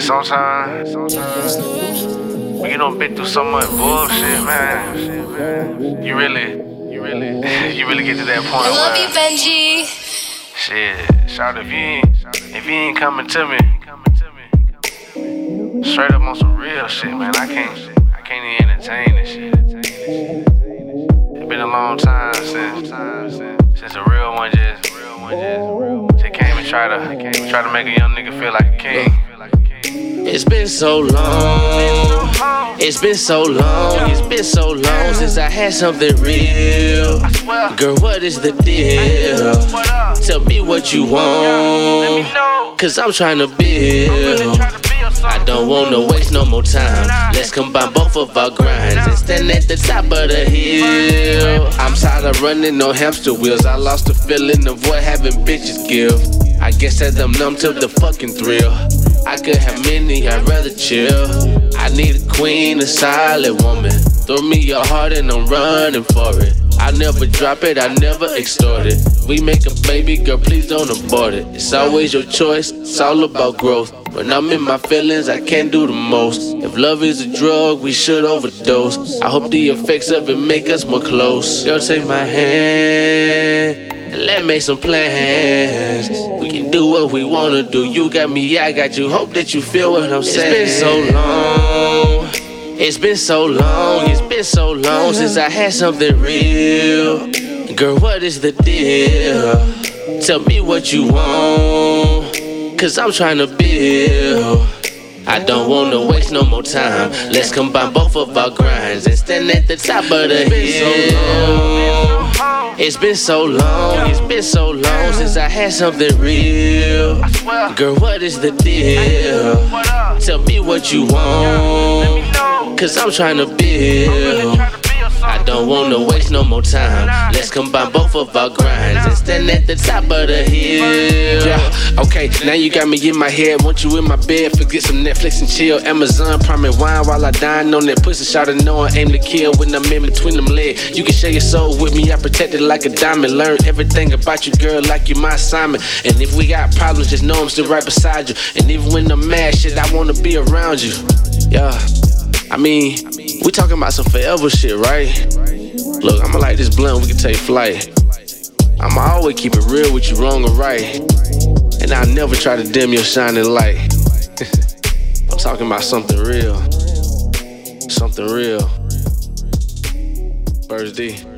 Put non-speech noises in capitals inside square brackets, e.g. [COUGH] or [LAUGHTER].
Sometimes, sometimes, when you don't been through so much bullshit, man, you really, you really, [LAUGHS] you really get to that point I love you, Benji. shit, shout if you ain't, if you ain't coming to me, straight up on some real shit, man, I can't, I can't even entertain this shit. It's been a long time since, since a real one just, real one just, just came and try to, try to make a young nigga feel like a king. It's been so long. It's been so long. It's been so long since I had something real. Girl, what is the deal? Tell me what you want. Cause I'm trying to build. Don't wanna waste no more time. Let's combine both of our grinds and stand at the top of the hill. I'm tired of running on hamster wheels. I lost the feeling of what having bitches give. I guess that I'm numb to the fucking thrill. I could have many, I'd rather chill. I need a queen, a solid woman. Throw me your heart and I'm running for it. I never drop it, I never extort it. We make a baby, girl, please don't abort it. It's always your choice, it's all about growth. When I'm in my feelings, I can't do the most. If love is a drug, we should overdose. I hope the effects of it make us more close. Girl, take my hand. and Let's make some plans. We can do what we wanna do. You got me, I got you. Hope that you feel what I'm saying. It's been so long. It's been so long. It's been so long since I had something real. Girl, what is the deal? Tell me what you want. Cause I'm trying to build. I don't wanna waste no more time. Let's combine both of our grinds and stand at the top of the hill. It's been so long, it's been so long since I had something real. Girl, what is the deal? Tell me what you want. Cause I'm trying to build. I don't wanna waste no more time. Let's combine both of our grinds and stand at the top of the hill. Yeah, okay, now you got me in my head. Want you in my bed, forget some Netflix and chill. Amazon, prime and wine while I dine on that pussy. Shot of knowing, aim to kill when I'm in between them legs. You can share your soul with me, I protect it like a diamond. Learn everything about you, girl, like you my assignment. And if we got problems, just know I'm still right beside you. And even when I'm mad, shit, I wanna be around you. Yeah. I mean, we talking about some forever shit, right? Look, I'ma light this blunt, we can take flight. I'ma always keep it real with you, wrong or right. And I'll never try to dim your shining light. [LAUGHS] I'm talking about something real. Something real. First D.